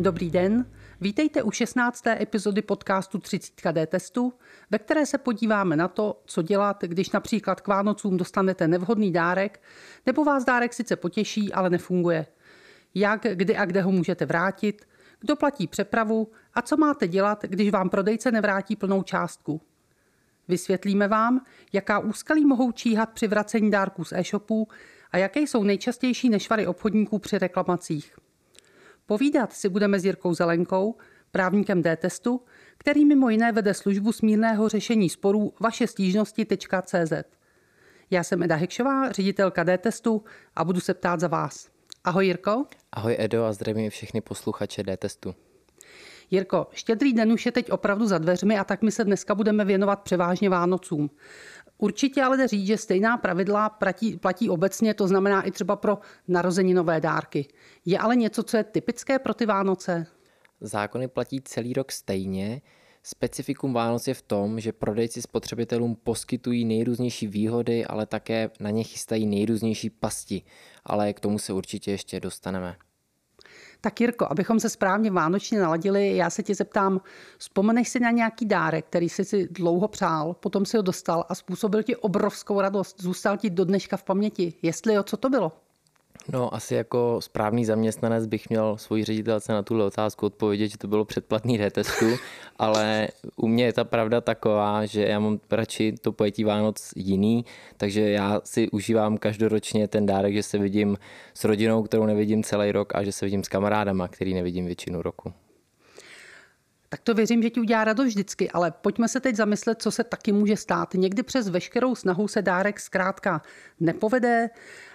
Dobrý den, vítejte u 16. epizody podcastu 30D testu, ve které se podíváme na to, co dělat, když například k Vánocům dostanete nevhodný dárek, nebo vás dárek sice potěší, ale nefunguje. Jak, kdy a kde ho můžete vrátit, kdo platí přepravu a co máte dělat, když vám prodejce nevrátí plnou částku. Vysvětlíme vám, jaká úskalí mohou číhat při vracení dárků z e-shopů a jaké jsou nejčastější nešvary obchodníků při reklamacích. Povídat si budeme s Jirkou Zelenkou, právníkem D-testu, který mimo jiné vede službu smírného řešení sporů vaše stížnosti.cz. Já jsem Eda Hekšová, ředitelka D-testu a budu se ptát za vás. Ahoj Jirko. Ahoj Edo a zdravím všechny posluchače D-testu. Jirko, štědrý den už je teď opravdu za dveřmi a tak my se dneska budeme věnovat převážně Vánocům. Určitě ale jde říct, že stejná pravidla platí, platí obecně, to znamená i třeba pro narozeninové dárky. Je ale něco, co je typické pro ty Vánoce? Zákony platí celý rok stejně. Specifikum Vánoc je v tom, že prodejci spotřebitelům poskytují nejrůznější výhody, ale také na ně chystají nejrůznější pasti. Ale k tomu se určitě ještě dostaneme. Tak Jirko, abychom se správně vánočně naladili, já se tě zeptám, vzpomeneš si na nějaký dárek, který jsi si dlouho přál, potom si ho dostal a způsobil ti obrovskou radost, zůstal ti do dneška v paměti. Jestli jo, co to bylo? No, asi jako správný zaměstnanec bych měl svoji ředitelce na tuhle otázku odpovědět, že to bylo předplatný retestu, ale u mě je ta pravda taková, že já mám radši to pojetí Vánoc jiný, takže já si užívám každoročně ten dárek, že se vidím s rodinou, kterou nevidím celý rok a že se vidím s kamarádama, který nevidím většinu roku. Tak to věřím, že ti udělá radost vždycky, ale pojďme se teď zamyslet, co se taky může stát. Někdy přes veškerou snahu se dárek zkrátka nepovede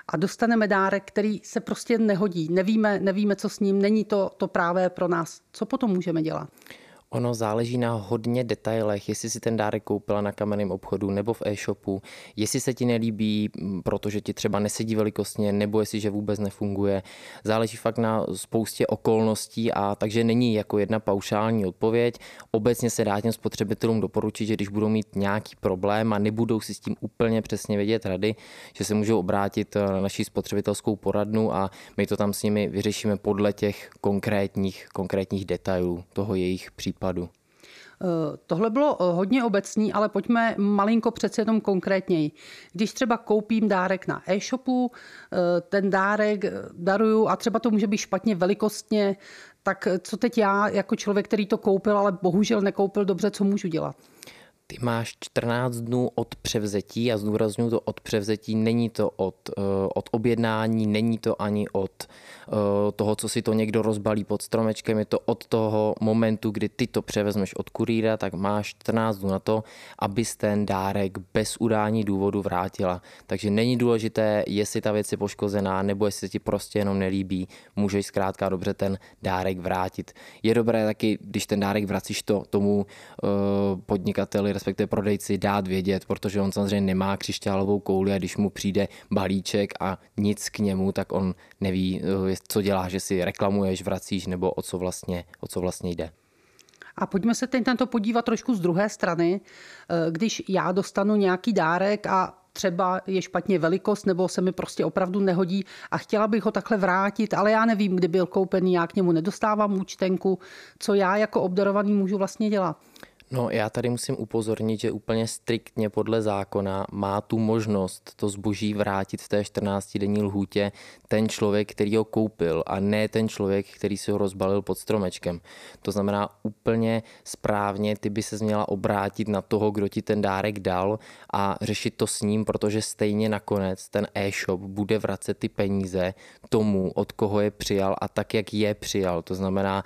a dostaneme dárek, který se prostě nehodí. Nevíme, nevíme, co s ním, není to, to právě pro nás. Co potom můžeme dělat? Ono záleží na hodně detailech, jestli si ten dárek koupila na kamenném obchodu nebo v e-shopu, jestli se ti nelíbí, protože ti třeba nesedí velikostně, nebo jestli že vůbec nefunguje. Záleží fakt na spoustě okolností a takže není jako jedna paušální odpověď. Obecně se dá těm spotřebitelům doporučit, že když budou mít nějaký problém a nebudou si s tím úplně přesně vědět rady, že se můžou obrátit na naší spotřebitelskou poradnu a my to tam s nimi vyřešíme podle těch konkrétních, konkrétních detailů toho jejich případu případu? Eh, tohle bylo eh, hodně obecný, ale pojďme malinko přece jenom konkrétněji. Když třeba koupím dárek na e-shopu, eh, ten dárek daruju a třeba to může být špatně velikostně, tak co teď já jako člověk, který to koupil, ale bohužel nekoupil dobře, co můžu dělat? Ty máš 14 dnů od převzetí a zdůraznuju to od převzetí, není to od, od objednání, není to ani od Eh, toho, co si to někdo rozbalí pod stromečkem, je to od toho momentu, kdy ty to převezmeš od kurýra, tak máš 14 dnů na to, abys ten dárek bez udání důvodu vrátila. Takže není důležité, jestli ta věc je poškozená, nebo jestli ti prostě jenom nelíbí, můžeš zkrátka dobře ten dárek vrátit. Je dobré taky, když ten dárek vracíš to tomu uh, respektive prodejci, dát vědět, protože on samozřejmě nemá křišťálovou kouli a když mu přijde balíček a nic k němu, tak on neví, uh, co děláš, že si reklamuješ, vracíš, nebo o co vlastně, o co vlastně jde. A pojďme se teď na to podívat trošku z druhé strany. Eh, když já dostanu nějaký dárek a třeba je špatně velikost nebo se mi prostě opravdu nehodí a chtěla bych ho takhle vrátit, ale já nevím, kdy byl koupený, já k němu nedostávám účtenku, co já jako obdarovaný můžu vlastně dělat. No já tady musím upozornit, že úplně striktně podle zákona má tu možnost to zboží vrátit v té 14-denní lhůtě ten člověk, který ho koupil a ne ten člověk, který si ho rozbalil pod stromečkem. To znamená úplně správně ty by se měla obrátit na toho, kdo ti ten dárek dal a řešit to s ním, protože stejně nakonec ten e-shop bude vracet ty peníze tomu, od koho je přijal a tak, jak je přijal. To znamená,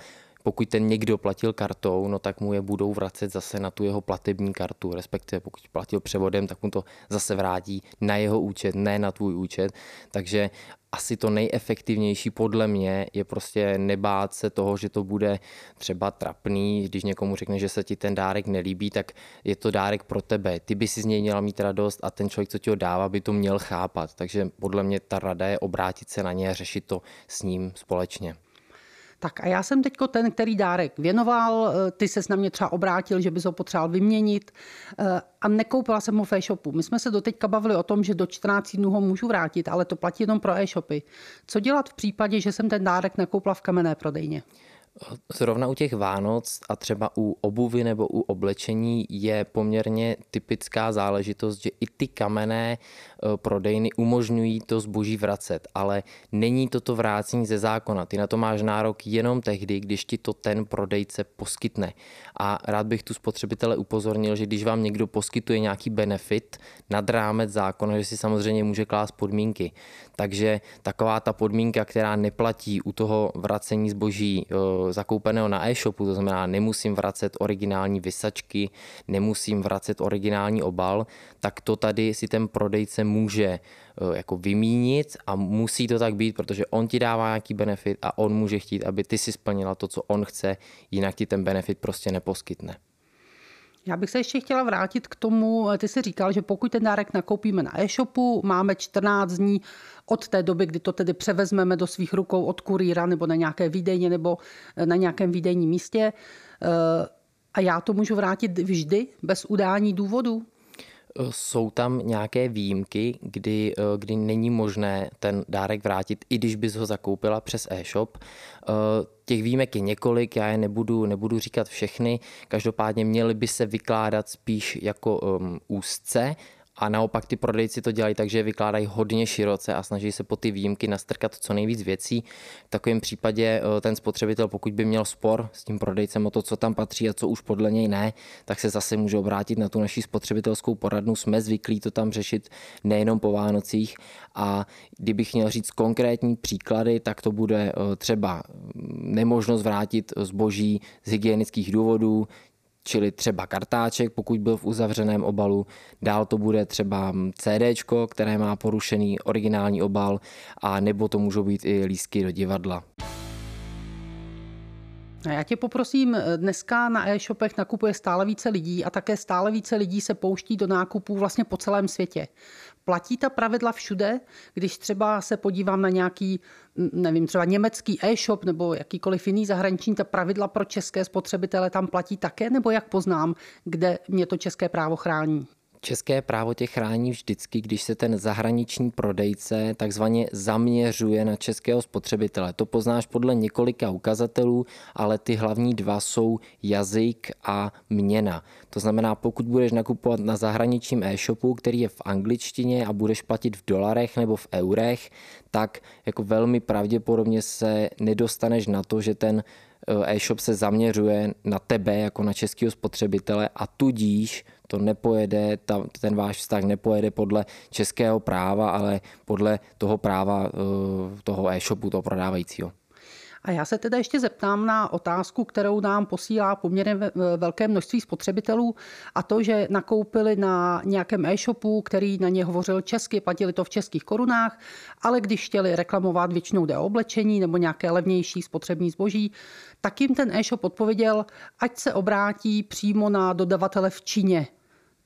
pokud ten někdo platil kartou, no tak mu je budou vracet zase na tu jeho platební kartu, respektive pokud platil převodem, tak mu to zase vrátí na jeho účet, ne na tvůj účet. Takže asi to nejefektivnější podle mě je prostě nebát se toho, že to bude třeba trapný, když někomu řekne, že se ti ten dárek nelíbí, tak je to dárek pro tebe. Ty by si z něj měla mít radost a ten člověk, co ti ho dává, by to měl chápat. Takže podle mě ta rada je obrátit se na ně a řešit to s ním společně. Tak a já jsem teď ten, který dárek věnoval, eh, ty se na mě třeba obrátil, že bys ho potřeboval vyměnit eh, a nekoupila jsem ho v e-shopu. My jsme se doteďka bavili o tom, že do 14 dnů ho můžu vrátit, ale to platí jenom pro e-shopy. Co dělat v případě, že jsem ten dárek nekoupila v kamenné prodejně? Zrovna u těch Vánoc a třeba u obuvy nebo u oblečení je poměrně typická záležitost, že i ty kamenné eh, prodejny umožňují to zboží vracet, ale není to to vrácení ze zákona. Ty na to máš nárok jenom tehdy, když ti to ten prodejce poskytne. A rád bych tu spotřebitele upozornil, že když vám někdo poskytuje nějaký benefit nad rámec zákona, že si samozřejmě může klást podmínky. Takže taková ta podmínka, která neplatí u toho vracení zboží eh, zakoupeného na e-shopu, to znamená nemusím vracet originální vysačky, nemusím vracet originální obal, tak to tady si ten prodejce může eh, jako vymínit a musí to tak být, protože on ti dává nějaký benefit a on může chtít, aby ty si splnila to, co on chce, jinak ti ten benefit prostě neposkytne. Já bych se ještě chtěla vrátit k tomu, ty jsi říkal, že pokud ten dárek nakoupíme na e-shopu, máme 14 dní od té doby, kdy to tedy převezmeme do svých rukou od kurýra nebo na nějaké výdejně nebo na nějakém výdejním místě. Eh, a já to můžu vrátit vždy bez udání důvodu? Jsou tam nějaké výjimky, kdy, eh, kdy není možné ten dárek vrátit, i když bys ho zakoupila přes e-shop. Eh, těch výjimek je několik, já je nebudu, nebudu říkat všechny. Každopádně měly by se vykládat spíš jako um, úzce, a naopak ty prodejci to dělají tak, že vykládají hodně široce a snaží se po ty výjimky nastrkat co nejvíc věcí. V takovém případě eh, ten spotřebitel, pokud by měl spor s tím prodejcem o to, co tam patří a co už podle něj ne, tak se zase může obrátit na tu naší spotřebitelskou poradnu. Jsme zvyklí to tam řešit nejenom po Vánocích a kdybych měl říct konkrétní příklady, tak to bude eh, třeba nemožnost vrátit zboží z hygienických důvodů, čili třeba kartáček, pokud byl v uzavřeném obalu, dál to bude třeba CD, které má porušený originální obal, a nebo to můžou být i lístky do divadla. Já tě poprosím, dneska na e-shopech nakupuje stále více lidí a také stále více lidí se pouští do nákupů vlastně po celém světě. Platí ta pravidla všude, když třeba se podívám na nějaký, nevím, třeba německý e-shop nebo jakýkoliv jiný zahraniční, ta pravidla pro české spotřebitele tam platí také, nebo jak poznám, kde mě to české právo chrání? České právo tě chrání vždycky, když se ten zahraniční prodejce takzvaně zaměřuje na českého spotřebitele. To poznáš podle několika ukazatelů, ale ty hlavní dva jsou jazyk a měna. To znamená, pokud budeš nakupovat na zahraničním e-shopu, který je v angličtině a budeš platit v dolarech nebo v eurech, tak jako velmi pravděpodobně se nedostaneš na to, že ten e-shop se zaměřuje na tebe jako na českého spotřebitele a tudíž to nepojede, ta, ten váš vztah nepojede podle českého práva, ale podle toho práva eh, toho e-shopu, toho prodávajícího. A já se teda ještě zeptám na otázku, kterou nám posílá poměrně velké množství spotřebitelů a to, že nakoupili na nějakém e-shopu, který na ně hovořil česky, platili to v českých korunách, ale když chtěli reklamovat většinou jde oblečení nebo nějaké levnější spotřební zboží, tak jim ten e-shop odpověděl, ať se obrátí přímo na dodavatele v Číně.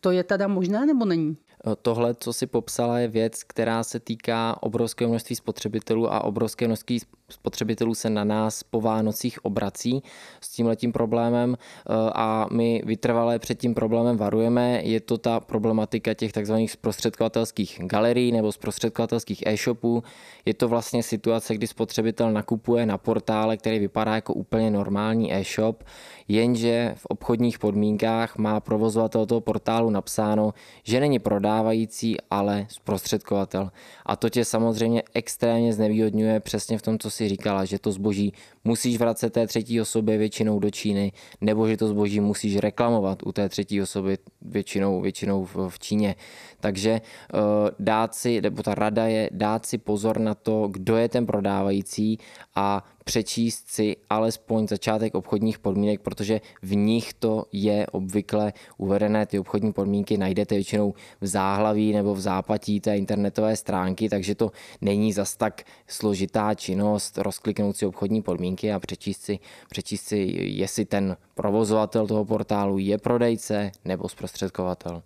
To je teda možné nebo není? Tohle, co si popsala, je věc, která se týká obrovského množství spotřebitelů a obrovské množství spotřebitelů se na nás po Vánocích obrací s tím letím problémem eh, a my vytrvalé před tím problémem varujeme. Je to ta problematika těch takzvaných zprostředkovatelských galerií nebo zprostředkovatelských e-shopů. Je to vlastně situace, kdy spotřebitel nakupuje na portále, který vypadá jako úplně normální e-shop, jenže v obchodních podmínkách má provozovatel toho portálu napsáno, že není prodávající, ale zprostředkovatel. A to tě samozřejmě extrémně znevýhodňuje přesně v tom, co si si říkala, že to zboží musíš vracet té třetí osobě většinou do Číny, nebo že to zboží musíš reklamovat u té třetí osoby většinou, většinou v, v Číně. Takže uh, dát si, nebo ta rada je dát si pozor na to, kdo je ten prodávající a přečíst si alespoň začátek obchodních podmínek, protože v nich to je obvykle uvedené. Ty obchodní podmínky najdete většinou v záhlaví nebo v zápatí té internetové stránky, takže to není zas tak složitá činnost rozkliknout si obchodní podmínky a přečíst si, přečíst si jestli ten provozovatel toho portálu je prodejce nebo zprostředkovatel.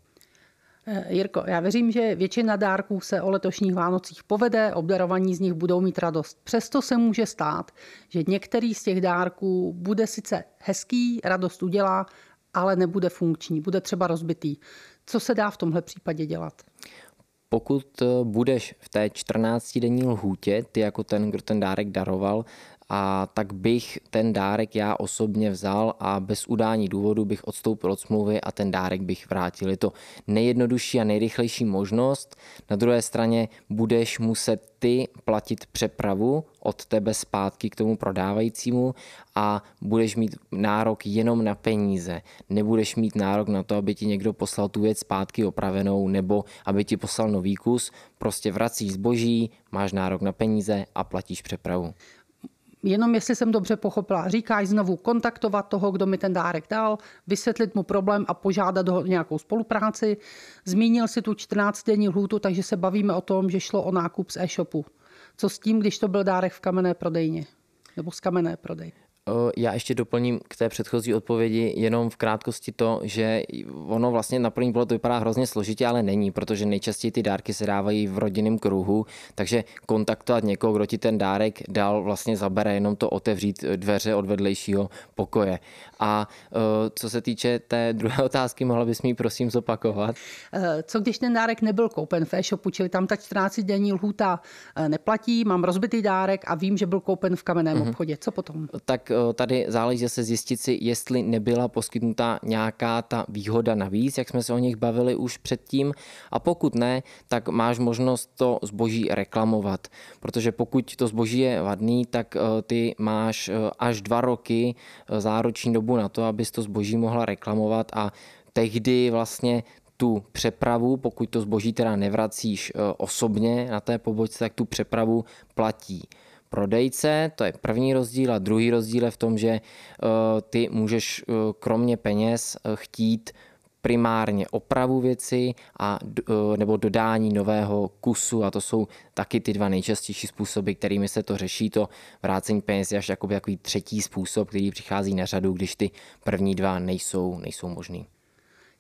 Eh, Jirko, já věřím, že většina dárků se o letošních Vánocích povede, obdarovaní z nich budou mít radost. Přesto se může stát, že některý z těch dárků bude sice hezký, radost udělá, ale nebude funkční, bude třeba rozbitý. Co se dá v tomhle případě dělat? Pokud eh, budeš v té 14-denní lhůtě, ty jako ten, kdo ten dárek daroval, a tak bych ten dárek já osobně vzal a bez udání důvodu bych odstoupil od smlouvy a ten dárek bych vrátil. Je to nejjednodušší a nejrychlejší možnost. Na druhé straně budeš muset ty platit přepravu od tebe zpátky k tomu prodávajícímu a budeš mít nárok jenom na peníze. Nebudeš mít nárok na to, aby ti někdo poslal tu věc zpátky opravenou nebo aby ti poslal nový kus. Prostě vracíš zboží, máš nárok na peníze a platíš přepravu. Jenom jestli jsem dobře pochopila, říkáš znovu kontaktovat toho, kdo mi ten dárek dal, vysvětlit mu problém a požádat ho nějakou spolupráci. Zmínil si tu 14-denní lhůtu, takže se bavíme o tom, že šlo o nákup z e-shopu. Co s tím, když to byl dárek v kamenné prodejně? Nebo z kamenné prodej? Já ještě doplním k té předchozí odpovědi jenom v krátkosti to, že ono vlastně na první pohled to vypadá hrozně složitě, ale není, protože nejčastěji ty dárky se dávají v rodinném kruhu, takže kontaktovat někoho, kdo ti ten dárek dal, vlastně zabere jenom to otevřít dveře od vedlejšího pokoje. A co se týče té druhé otázky, mohla bys mi prosím zopakovat? Co když ten dárek nebyl koupen v e-shopu, čili tam ta 14 denní lhůta neplatí, mám rozbitý dárek a vím, že byl koupen v kamenném mm-hmm. obchodě. Co potom? Tak Eh, tady záleží se zjistit si, jestli nebyla poskytnuta nějaká ta výhoda navíc, jak jsme se o nich bavili už předtím. A pokud ne, tak máš možnost to zboží reklamovat, protože pokud to zboží je vadný, tak ty máš až dva roky zároční dobu na to, abys to zboží mohla reklamovat. A tehdy vlastně tu přepravu, pokud to zboží teda nevracíš osobně na té pobočce, tak tu přepravu platí prodejce, to je první rozdíl a druhý rozdíl je v tom, že eh, ty můžeš eh, kromě peněz eh, chtít primárně opravu věci a, nebo dodání nového kusu a to jsou taky ty dva nejčastější způsoby, kterými se to řeší. To vrácení peněz je až jakoby takový třetí způsob, který přichází na řadu, když ty první dva nejsou, nejsou možný.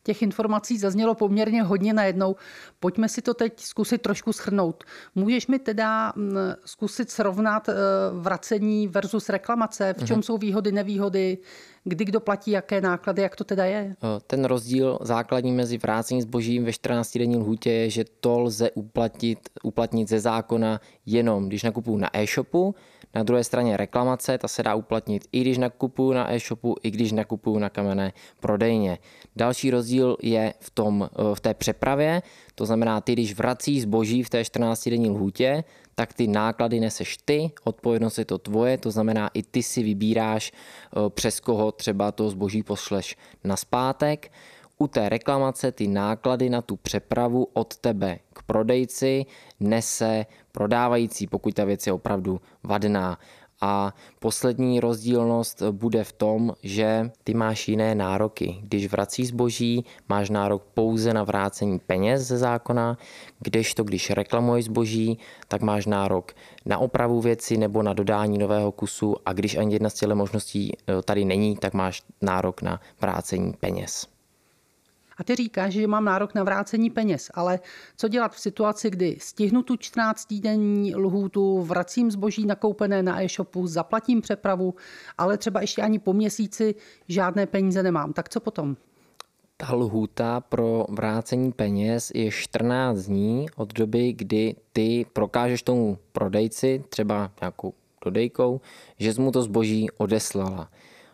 Těch informací zaznělo poměrně hodně najednou. Pojďme si to teď zkusit trošku schrnout. Můžeš mi teda mm, zkusit srovnat eh, vracení versus reklamace? V čem mhm. jsou výhody, nevýhody? Kdy kdo platí, jaké náklady, jak to teda je? Eh, ten rozdíl základní mezi vrácením zbožím ve 14-denní lhůtě je, že to lze uplatnit, uplatnit ze zákona jenom, když nakupuju na e-shopu, na druhé straně reklamace, ta se dá uplatnit i když nakupuju na e-shopu, i když nakupuju na kamenné prodejně. Další rozdíl je v, tom, eh, v té přepravě, to znamená, ty když vrací zboží v té 14-denní lhůtě, tak ty náklady neseš ty, odpovědnost je to tvoje, to znamená, i ty si vybíráš, eh, přes koho třeba to zboží pošleš na zpátek. U té reklamace ty náklady na tu přepravu od tebe k prodejci nese prodávající, pokud ta věc je opravdu vadná. A poslední rozdílnost bude v tom, že ty máš jiné nároky. Když vrací zboží, máš nárok pouze na vrácení peněz ze zákona, kdežto když reklamuješ zboží, tak máš nárok na opravu věci nebo na dodání nového kusu a když ani jedna z těchto možností eh, tady není, tak máš nárok na vrácení peněz. A ty říkáš, že mám nárok na vrácení peněz, ale co dělat v situaci, kdy stihnu tu 14-denní lhůtu, vracím zboží nakoupené na e-shopu, zaplatím přepravu, ale třeba ještě ani po měsíci žádné peníze nemám. Tak co potom? Ta lhůta pro vrácení peněz je 14 dní od doby, kdy ty prokážeš tomu prodejci, třeba nějakou dodejkou, že jsi mu to zboží odeslala.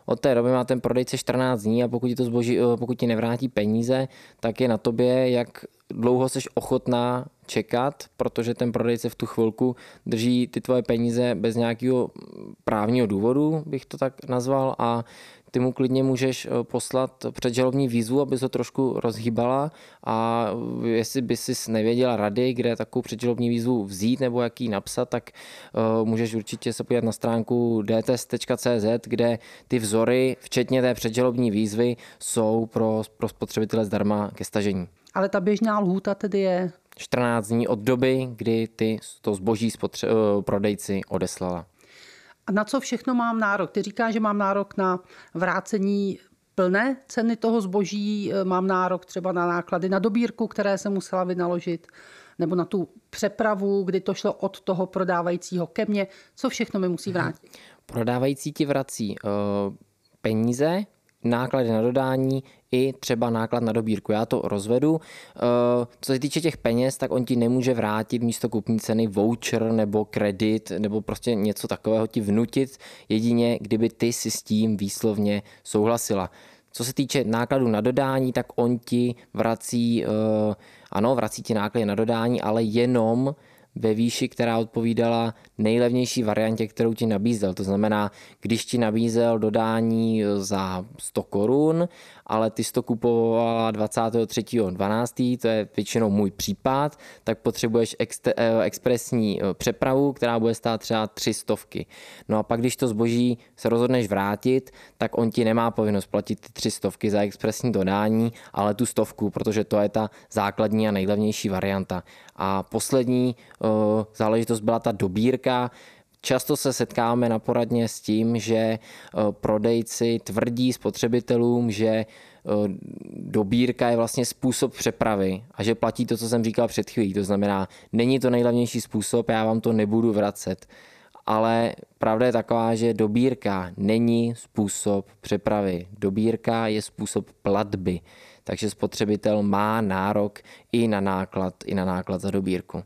Od té doby má ten prodejce 14 dní a pokud ti to zboží, eh, pokud ti nevrátí peníze, tak je na tobě, jak dlouho jsi ochotná čekat, protože ten prodejce v tu chvilku drží ty tvoje peníze bez nějakého právního důvodu, bych to tak nazval, a ty mu klidně můžeš eh, poslat předžalobní výzvu, aby se to trošku rozhýbala a jestli by si nevěděla rady, kde takovou předžalobní výzvu vzít nebo jak ji napsat, tak uh, můžeš určitě se podívat na stránku dtest.cz, kde ty vzory, včetně té předžalobní výzvy, jsou pro, pro spotřebitele zdarma ke stažení. Ale ta běžná lhůta tedy je 14 dní od doby, kdy ty to zboží spotře- eh, prodejci odeslala. A na co všechno mám nárok? Ty říká, že mám nárok na vrácení plné ceny toho zboží, eh, mám nárok třeba na náklady na dobírku, které se musela vynaložit, nebo na tu přepravu, kdy to šlo od toho prodávajícího ke mně. Co všechno mi musí mhm. vrátit? Prodávající ti vrací uh, peníze, náklady na dodání i třeba náklad na dobírku. Já to rozvedu. Eh, co se týče těch peněz, tak on ti nemůže vrátit místo kupní ceny voucher nebo kredit nebo prostě něco takového ti vnutit, jedině kdyby ty si s tím výslovně souhlasila. Co se týče nákladů na dodání, tak on ti vrací, eh, ano, vrací ti náklady na dodání, ale jenom ve výši, která odpovídala nejlevnější variantě, kterou ti nabízel. To znamená, když ti nabízel dodání za 100 korun, ale ty to kupovala 23.12., to je většinou můj případ, tak potřebuješ ex- eh, expresní eh, přepravu, která bude stát třeba 300. No a pak, když to zboží se rozhodneš vrátit, tak on ti nemá povinnost platit ty 300 za expresní dodání, ale tu stovku, protože to je ta základní a nejlevnější varianta. A poslední uh, záležitost byla ta dobírka. Často se setkáme na poradně s tím, že prodejci tvrdí spotřebitelům, že dobírka je vlastně způsob přepravy a že platí to, co jsem říkal před chvílí. To znamená, není to nejlevnější způsob, já vám to nebudu vracet. Ale pravda je taková, že dobírka není způsob přepravy. Dobírka je způsob platby. Takže spotřebitel má nárok i na náklad, i na náklad za dobírku.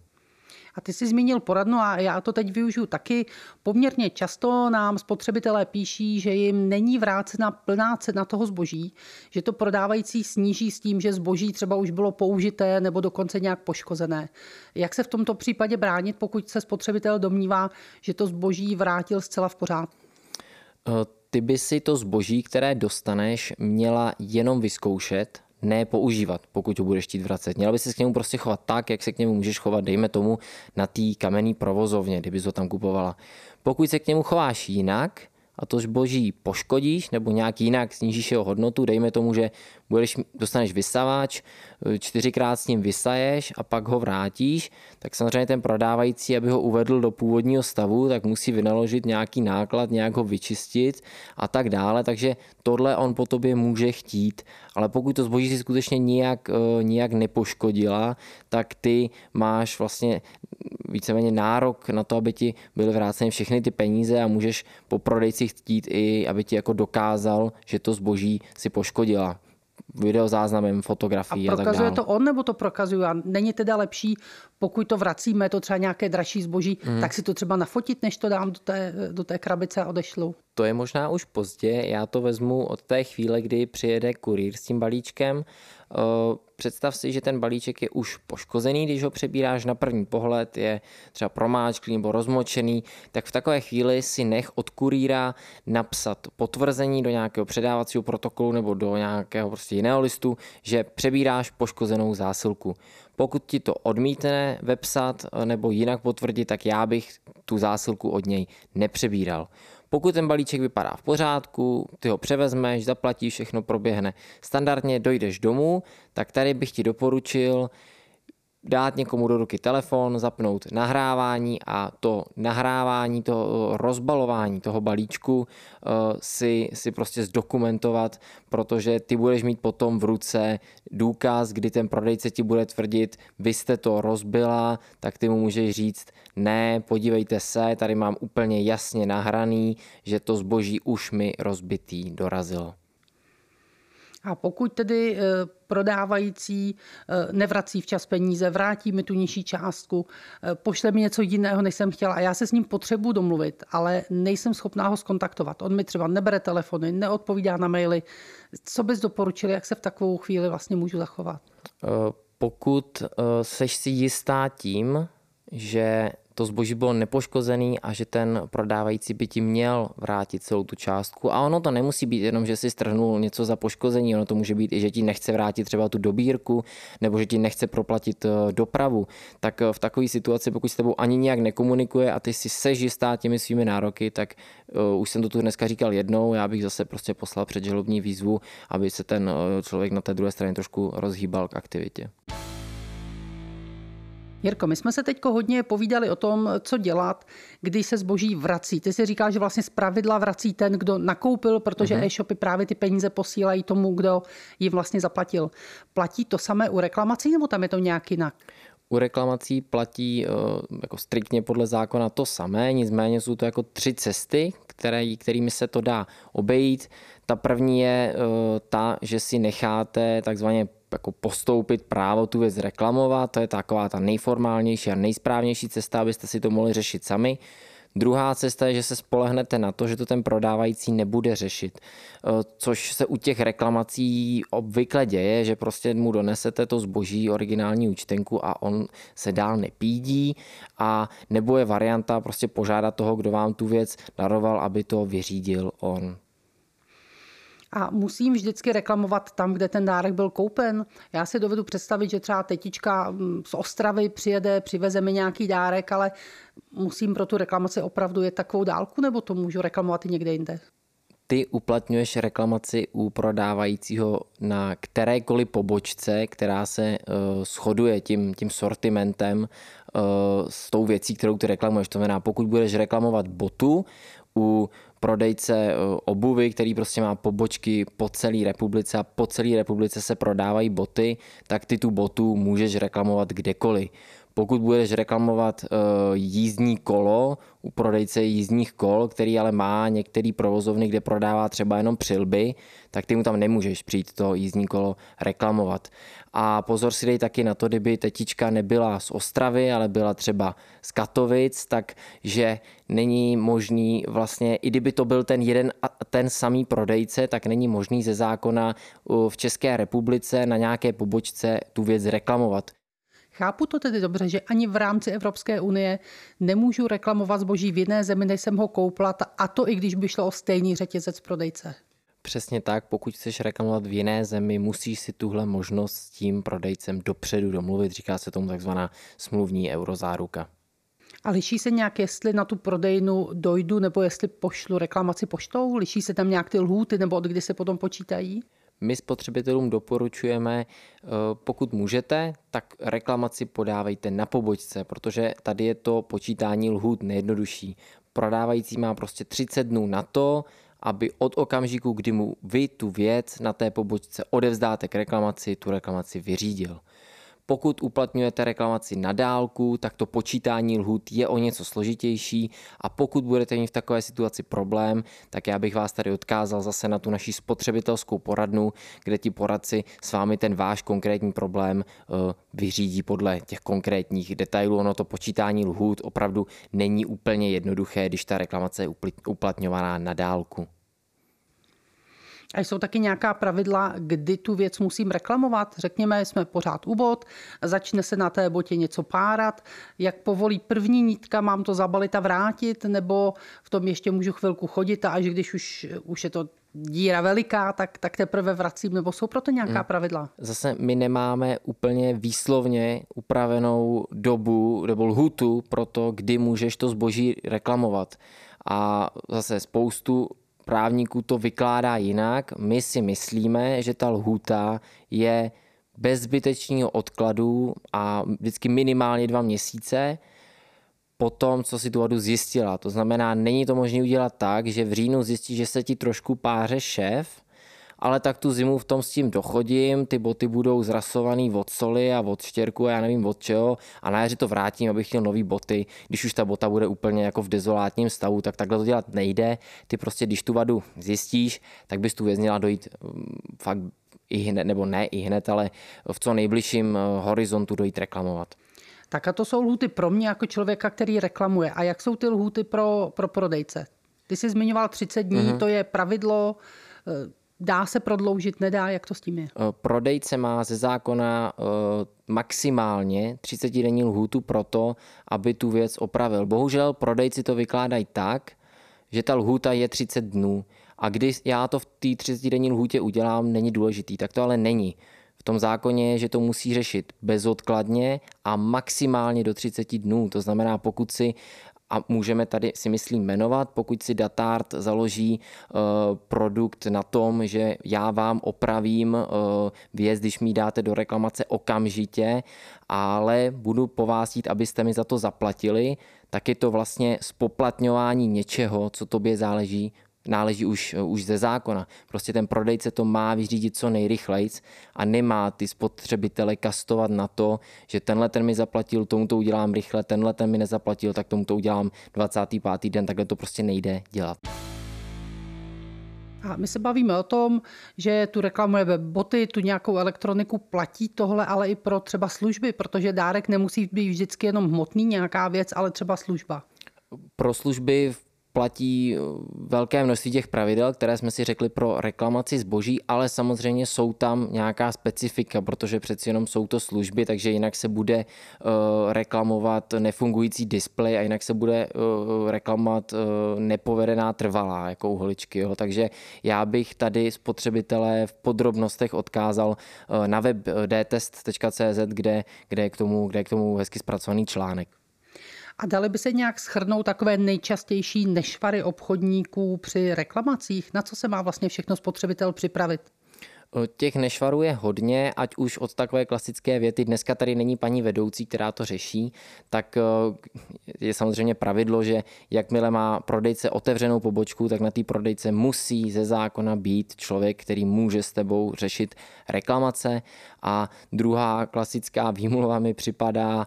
A ty jsi zmínil poradnu a já to teď využiju taky. Poměrně často nám spotřebitelé píší, že jim není vrácena plná cena toho zboží, že to prodávající sníží s tím, že zboží třeba už bylo použité nebo dokonce nějak poškozené. Jak se v tomto případě bránit, pokud se spotřebitel domnívá, že to zboží vrátil zcela v pořádku? Eh, ty by si to zboží, které dostaneš, měla jenom vyzkoušet ne používat, pokud ho budeš chtít vracet. Měl by se k němu prostě chovat tak, jak se k němu můžeš chovat, dejme tomu, na té kamenné provozovně, kdyby ho tam kupovala. Pokud se k němu chováš jinak, a to zboží poškodíš nebo nějak jinak snížíš jeho hodnotu, dejme tomu, že budeš, dostaneš vysavač, čtyřikrát s ním vysaješ a pak ho vrátíš, tak samozřejmě ten prodávající, aby ho uvedl do původního stavu, tak musí vynaložit nějaký náklad, nějak ho vyčistit a tak dále, takže tohle on po tobě může chtít, ale pokud to zboží si skutečně nijak, eh, nijak nepoškodila, tak ty máš vlastně víceméně nárok na to, aby ti byly vráceny všechny ty peníze a můžeš po prodejci chtít i, aby ti jako dokázal, že to zboží si poškodila videozáznamem, fotografií a, a tak dále. prokazuje to on nebo to prokazuje? A není teda lepší, pokud to vracíme, to třeba nějaké dražší zboží, mm. tak si to třeba nafotit, než to dám do té, do té krabice a odešlu? To je možná už pozdě, já to vezmu od té chvíle, kdy přijede kurýr s tím balíčkem představ si, že ten balíček je už poškozený, když ho přebíráš na první pohled, je třeba promáčklý nebo rozmočený, tak v takové chvíli si nech od kurýra napsat potvrzení do nějakého předávacího protokolu nebo do nějakého prostě jiného listu, že přebíráš poškozenou zásilku. Pokud ti to odmítne vepsat eh, nebo jinak potvrdit, tak já bych tu zásilku od něj nepřebíral. Pokud ten balíček vypadá v pořádku, ty ho převezmeš, zaplatíš, všechno proběhne standardně, dojdeš domů, tak tady bych ti doporučil dát někomu do ruky telefon, zapnout nahrávání a to nahrávání, to rozbalování toho balíčku uh, si, si prostě zdokumentovat, protože ty budeš mít potom v ruce důkaz, kdy ten prodejce ti bude tvrdit, vy jste to rozbila, tak ty mu můžeš říct, ne, podívejte se, tady mám úplně jasně nahraný, že to zboží už mi rozbitý dorazilo. A pokud tedy eh, prodávající eh, nevrací včas peníze, vrátí mi tu nižší částku, eh, pošle mi něco jiného, než jsem chtěla a já se s ním potřebuji domluvit, ale nejsem schopná ho skontaktovat. On mi třeba nebere telefony, neodpovídá na maily. Co bys doporučil, jak se v takovou chvíli vlastně můžu zachovat? Pokud seš si jistá tím, že to zboží bylo nepoškozený a že ten prodávající by ti měl vrátit celou tu částku. A ono to nemusí být jenom, že si strhnul něco za poškození, ono to může být i, že ti nechce vrátit třeba tu dobírku, nebo že ti nechce proplatit eh, dopravu. Tak eh, v takové situaci, pokud s tebou ani nějak nekomunikuje a ty si seš jistá těmi svými nároky, tak uh, už jsem to tu dneska říkal jednou, já bych zase prostě poslal předžalobní výzvu, aby se ten člověk na té druhé straně trošku rozhýbal k aktivitě. Jirko, my jsme se teď hodně povídali o tom, co dělat, když se zboží vrací. Ty si říkáš, že vlastně z pravidla vrací ten, kdo nakoupil, protože uh-huh. e-shopy právě ty peníze posílají tomu, kdo ji vlastně zaplatil. Platí to samé u reklamací nebo tam je to nějak jinak? U reklamací platí jako striktně podle zákona to samé, nicméně jsou to jako tři cesty, které, kterými se to dá obejít. Ta první je ta, že si necháte takzvaně jako postoupit právo tu věc reklamovat, to je taková ta nejformálnější a nejsprávnější cesta, abyste si to mohli řešit sami. Druhá cesta je, že se spolehnete na to, že to ten prodávající nebude řešit, eh, což se u těch reklamací obvykle děje, že prostě mu donesete to zboží, originální účtenku a on se dál nepídí a nebo je varianta prostě požádat toho, kdo vám tu věc daroval, aby to vyřídil on. A musím vždycky reklamovat tam, kde ten dárek byl koupen. Já si dovedu představit, že třeba tetička mm, z Ostravy přijede, přiveze mi nějaký dárek, ale musím pro tu reklamaci opravdu je takovou dálku, nebo to můžu reklamovat i někde jinde? Ty uplatňuješ reklamaci u prodávajícího na kterékoliv pobočce, která se uh, shoduje tím, tím sortimentem uh, s tou věcí, kterou ty reklamuješ. To znamená, pokud budeš reklamovat botu u prodejce eh, obuvy, který prostě má pobočky po celé republice a po celé republice se prodávají boty, tak ty tu botu můžeš reklamovat kdekoliv. Pokud budeš reklamovat uh, jízdní kolo u prodejce jízdních kol, který ale má některý provozovny, kde prodává třeba jenom přilby, tak ty mu tam nemůžeš přijít to jízdní kolo reklamovat. A pozor si dej taky na to, kdyby tetička nebyla z Ostravy, ale byla třeba z Katovic, takže není možný vlastně, i kdyby to byl ten jeden a ten samý prodejce, tak není možný ze zákona v České republice na nějaké pobočce tu věc reklamovat. Chápu to tedy dobře, že ani v rámci Evropské unie nemůžu reklamovat zboží v jiné zemi, než jsem ho koupila, a to i když by šlo o stejný řetězec prodejce. Přesně tak, pokud chceš reklamovat v jiné zemi, musíš si tuhle možnost s tím prodejcem dopředu domluvit. Říká se tomu takzvaná smluvní eurozáruka. A liší se nějak, jestli na tu prodejnu dojdu, nebo jestli pošlu reklamaci poštou? Liší se tam nějak ty lhůty, nebo od kdy se potom počítají? My spotřebitelům doporučujeme, eh, pokud můžete, tak reklamaci podávejte na pobočce, protože tady je to počítání lhůt nejjednodušší. Prodávající má prostě 30 dnů na to, aby od okamžiku, kdy mu vy tu věc na té pobočce odevzdáte k reklamaci, tu reklamaci vyřídil. Pokud uplatňujete reklamaci na dálku, tak to počítání lhůt je o něco složitější a pokud budete mít v takové situaci problém, tak já bych vás tady odkázal zase na tu naši spotřebitelskou poradnu, kde ti poradci s vámi ten váš konkrétní problém uh, vyřídí podle těch konkrétních detailů. Ono to počítání lhůt opravdu není úplně jednoduché, když ta reklamace je uplatňovaná na dálku. A jsou taky nějaká pravidla, kdy tu věc musím reklamovat? Řekněme, jsme pořád u bot, začne se na té botě něco párat, jak povolí první nítka, mám to zabalit a vrátit, nebo v tom ještě můžu chvilku chodit a až když už, už je to díra veliká, tak, tak teprve vracím, nebo jsou proto nějaká hmm. pravidla? Zase my nemáme úplně výslovně upravenou dobu nebo lhutu pro to, kdy můžeš to zboží reklamovat. A zase spoustu právníků to vykládá jinak. My si myslíme, že ta lhůta je bez zbytečného odkladu a vždycky minimálně dva měsíce po tom, co si tu vodu zjistila. To znamená, není to možné udělat tak, že v říjnu zjistí, že se ti trošku páře šéf ale tak tu zimu v tom s tím dochodím, ty boty budou zrasovaný od soli a od štěrku a já nevím od čeho a na jaře to vrátím, abych chtěl nový boty. Když už ta bota bude úplně jako v dezolátním stavu, tak takhle to dělat nejde. Ty prostě, když tu vadu zjistíš, tak bys tu věc měla dojít mm, fakt i hned, nebo ne i hned, ale v co nejbližším eh, horizontu dojít reklamovat. Tak a to jsou lhuty pro mě jako člověka, který reklamuje. A jak jsou ty lhuty pro, pro prodejce? Ty jsi zmiňoval 30 dní, mm-hmm. to je pravidlo. Dá se prodloužit, nedá, jak to s tím je? Eh, prodejce má ze zákona eh, maximálně 30 denní lhůtu pro to, aby tu věc opravil. Bohužel prodejci to vykládají tak, že ta lhůta je 30 dnů. A když já to v té 30 denní lhůtě udělám, není důležitý. Tak to ale není. V tom zákoně je, že to musí řešit bezodkladně a maximálně do 30 dnů. To znamená, pokud si a můžeme tady si myslím jmenovat, pokud si Datart založí uh, produkt na tom, že já vám opravím uh, věc, když mi dáte do reklamace okamžitě, ale budu po vás jít, abyste mi za to zaplatili, tak je to vlastně spoplatňování něčeho, co tobě záleží náleží už, už ze zákona. Prostě ten prodejce to má vyřídit co nejrychleji a nemá ty spotřebitele kastovat na to, že tenhle ten mi zaplatil, tomu to udělám rychle, tenhle ten mi nezaplatil, tak tomu to udělám 25. den, takhle to prostě nejde dělat. A my se bavíme o tom, že tu reklamujeme boty, tu nějakou elektroniku, platí tohle ale i pro třeba služby, protože dárek nemusí být vždycky jenom hmotný nějaká věc, ale třeba služba. Pro služby v platí eh, velké množství těch pravidel, které jsme si řekli pro reklamaci zboží, ale samozřejmě jsou tam nějaká specifika, protože přeci jenom jsou to služby, takže jinak se bude uh, reklamovat nefungující displej a jinak se bude uh, reklamovat nepovedená trvalá, jako uhličky. Jo. Takže já bych tady spotřebitelé v podrobnostech odkázal na web dtest.cz, kde, kde, je k tomu, kde je k tomu hezky zpracovaný článek. A dali by se nějak schrnout takové nejčastější nešvary obchodníků při reklamacích? Na co se má vlastně všechno spotřebitel připravit? Těch nešvarů je hodně, ať už od takové klasické věty, dneska tady není paní vedoucí, která to řeší, tak je samozřejmě pravidlo, že jakmile má prodejce otevřenou pobočku, tak na té prodejce musí ze zákona být člověk, který může s tebou řešit reklamace. A druhá klasická výmluva mi připadá,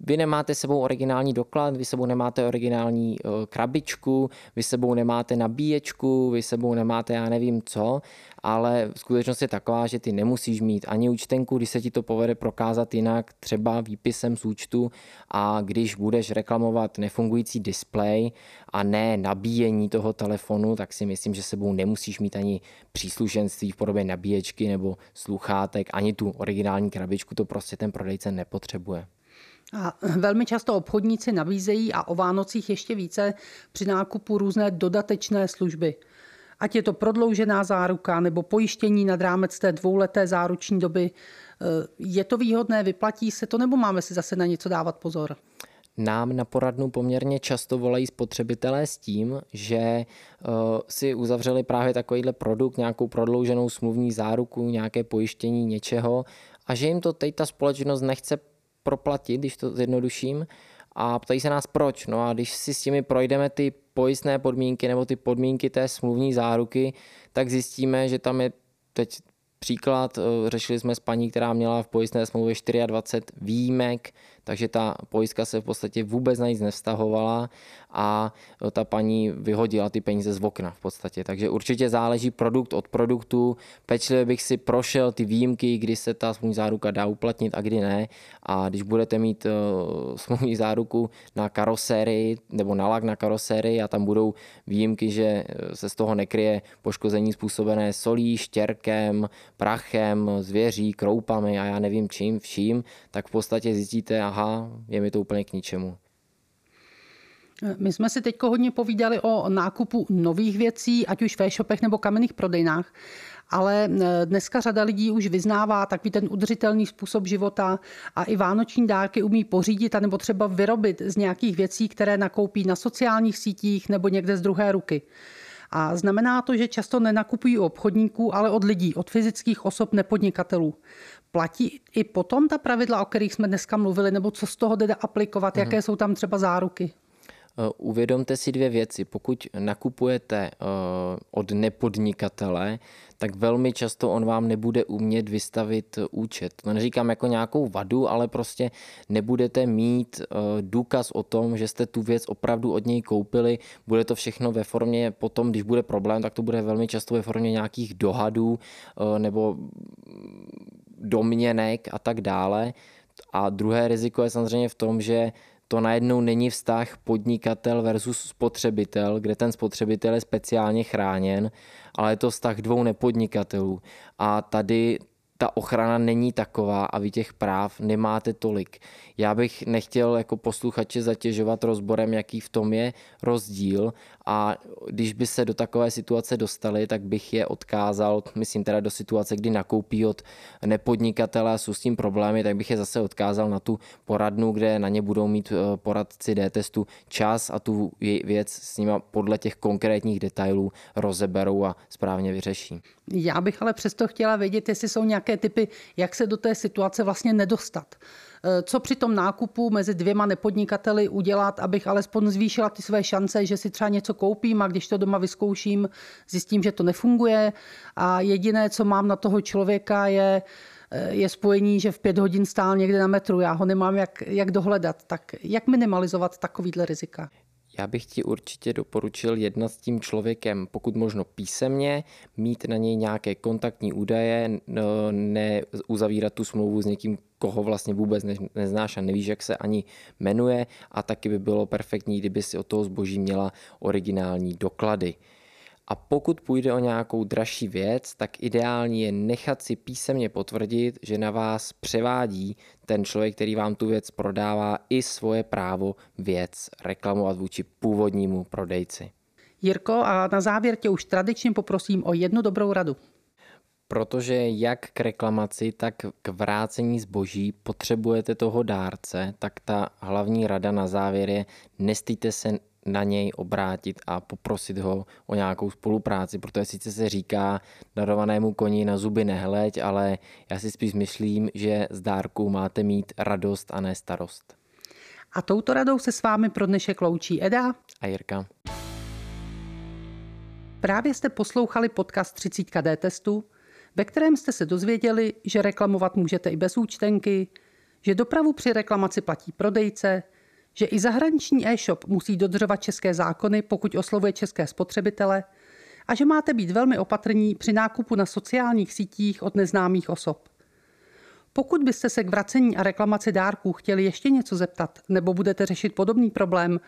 vy nemáte sebou originální doklad, vy sebou nemáte originální eh, krabičku, vy sebou nemáte nabíječku, vy sebou nemáte já nevím co, ale skutečnost je taková, že ty nemusíš mít ani účtenku, když se ti to povede prokázat jinak, třeba výpisem z účtu a když budeš reklamovat nefungující displej a ne nabíjení toho telefonu, tak si myslím, že sebou nemusíš mít ani příslušenství v podobě nabíječky nebo sluchátek, ani tu originální krabičku, to prostě ten prodejce nepotřebuje. A velmi často obchodníci nabízejí a o Vánocích ještě více při nákupu různé dodatečné služby. Ať je to prodloužená záruka nebo pojištění nad rámec té dvouleté záruční doby. Eh, je to výhodné, vyplatí se to nebo máme si zase na něco dávat pozor? Nám na poradnu poměrně často volají spotřebitelé s tím, že uh, si uzavřeli právě takovýhle produkt, nějakou prodlouženou smluvní záruku, nějaké pojištění něčeho a že jim to teď ta společnost nechce proplatit, když to zjednoduším, a ptají se nás proč. No a když si s těmi projdeme ty pojistné podmínky nebo ty podmínky té smluvní záruky, tak zjistíme, že tam je teď příklad, eh, řešili jsme s paní, která měla v pojistné smlouvě 24 výjimek, takže ta pojistka se v podstatě vůbec na nic nevztahovala a ta paní vyhodila ty peníze z okna v podstatě. Takže určitě záleží produkt od produktu. Pečlivě bych si prošel ty výjimky, kdy se ta smluvní záruka dá uplatnit a kdy ne. A když budete mít uh, smluvní záruku na karosérii nebo na lak na karosérii a tam budou výjimky, že se z toho nekryje poškození způsobené solí, štěrkem, prachem, zvěří, kroupami a já nevím čím, vším, tak v podstatě zjistíte, aha, je mi to úplně k ničemu. My jsme si teď hodně povídali o nákupu nových věcí, ať už v e-shopech nebo kamenných prodejnách, ale e, dneska řada lidí už vyznává takový ten udržitelný způsob života a i vánoční dárky umí pořídit a nebo třeba vyrobit z nějakých věcí, které nakoupí na sociálních sítích nebo někde z druhé ruky. A znamená to, že často nenakupují u obchodníků, ale od lidí, od fyzických osob nepodnikatelů. Platí i potom ta pravidla, o kterých jsme dneska mluvili, nebo co z toho jde aplikovat, mm. jaké jsou tam třeba záruky? Eh, uvědomte si dvě věci. Pokud nakupujete eh, od nepodnikatele, tak velmi často on vám nebude umět vystavit účet. To neříkám jako nějakou vadu, ale prostě nebudete mít eh, důkaz o tom, že jste tu věc opravdu od něj koupili. Bude to všechno ve formě, potom, když bude problém, tak to bude velmi často ve formě nějakých dohadů nebo domněnek a tak dále. A druhé riziko je samozřejmě v tom, že to najednou není vztah podnikatel versus spotřebitel, kde ten spotřebitel je speciálně chráněn, ale je to vztah dvou nepodnikatelů. A tady ta ochrana není taková a vy těch práv nemáte tolik. Já bych nechtěl jako posluchače zatěžovat rozborem, jaký v tom je rozdíl a když by se do takové situace dostali, tak bych je odkázal, myslím teda do situace, kdy nakoupí od nepodnikatele jsou s tím problémy, tak bych je zase odkázal na tu poradnu, kde na ně budou mít eh, poradci D-testu čas a tu věc s nimi podle těch konkrétních detailů rozeberou a správně vyřeší. Já bych ale přesto chtěla vědět, jestli jsou nějaké typy, jak se do té situace vlastně nedostat. Eh, co při tom nákupu mezi dvěma nepodnikateli udělat, abych alespoň zvýšila ty své šance, že si třeba něco koupím a když to doma vyzkouším, zjistím, že to nefunguje a jediné, co mám na toho člověka je eh, je spojení, že v pět hodin stál někde na metru, já ho nemám jak, jak dohledat. Tak jak minimalizovat takovýhle rizika? Já bych ti určitě doporučil jednat s tím člověkem, pokud možno písemně, mít na něj nějaké kontaktní údaje, neuzavírat tu smlouvu s někým, koho vlastně vůbec neznáš a nevíš, jak se ani jmenuje a taky by bylo perfektní, kdyby si od toho zboží měla originální doklady. A pokud půjde o nějakou dražší věc, tak ideální je nechat si písemně potvrdit, že na vás převádí ten člověk, který vám tu věc prodává, i svoje právo věc reklamovat vůči původnímu prodejci. Jirko, a na závěr tě už tradičně poprosím o jednu dobrou radu. Protože jak k reklamaci, tak k vrácení zboží potřebujete toho dárce, tak ta hlavní rada na závěr je nestýte se na něj obrátit a poprosit ho o nějakou spolupráci, protože sice se říká darovanému koni na zuby nehleď, ale já si spíš myslím, že z dárku máte mít radost a ne starost. A touto radou se s vámi pro dnešek loučí Eda a Jirka. Právě jste poslouchali podcast 30 D testu, ve kterém jste se dozvěděli, že reklamovat můžete i bez účtenky, že dopravu při reklamaci platí prodejce, že i zahraniční e-shop musí dodržovat české zákony, pokud oslovuje české spotřebitele, a že máte být velmi opatrní při nákupu na sociálních sítích od neznámých osob. Pokud byste se k vracení a reklamaci dárků chtěli ještě něco zeptat nebo budete řešit podobný problém,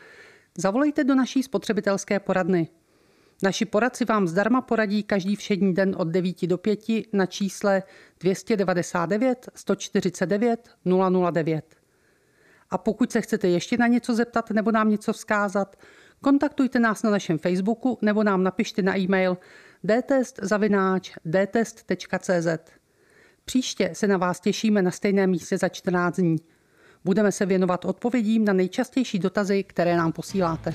zavolejte do naší spotřebitelské poradny. Naši poradci vám zdarma poradí každý všední den od 9 do 5 na čísle 299 149 009. A pokud se chcete ještě na něco zeptat nebo nám něco vzkázat, kontaktujte nás na našem Facebooku nebo nám napište na e-mail dtest.cz. Příště se na vás těšíme na stejném místě za 14 dní. Budeme se věnovat odpovědím na nejčastější dotazy, které nám posíláte.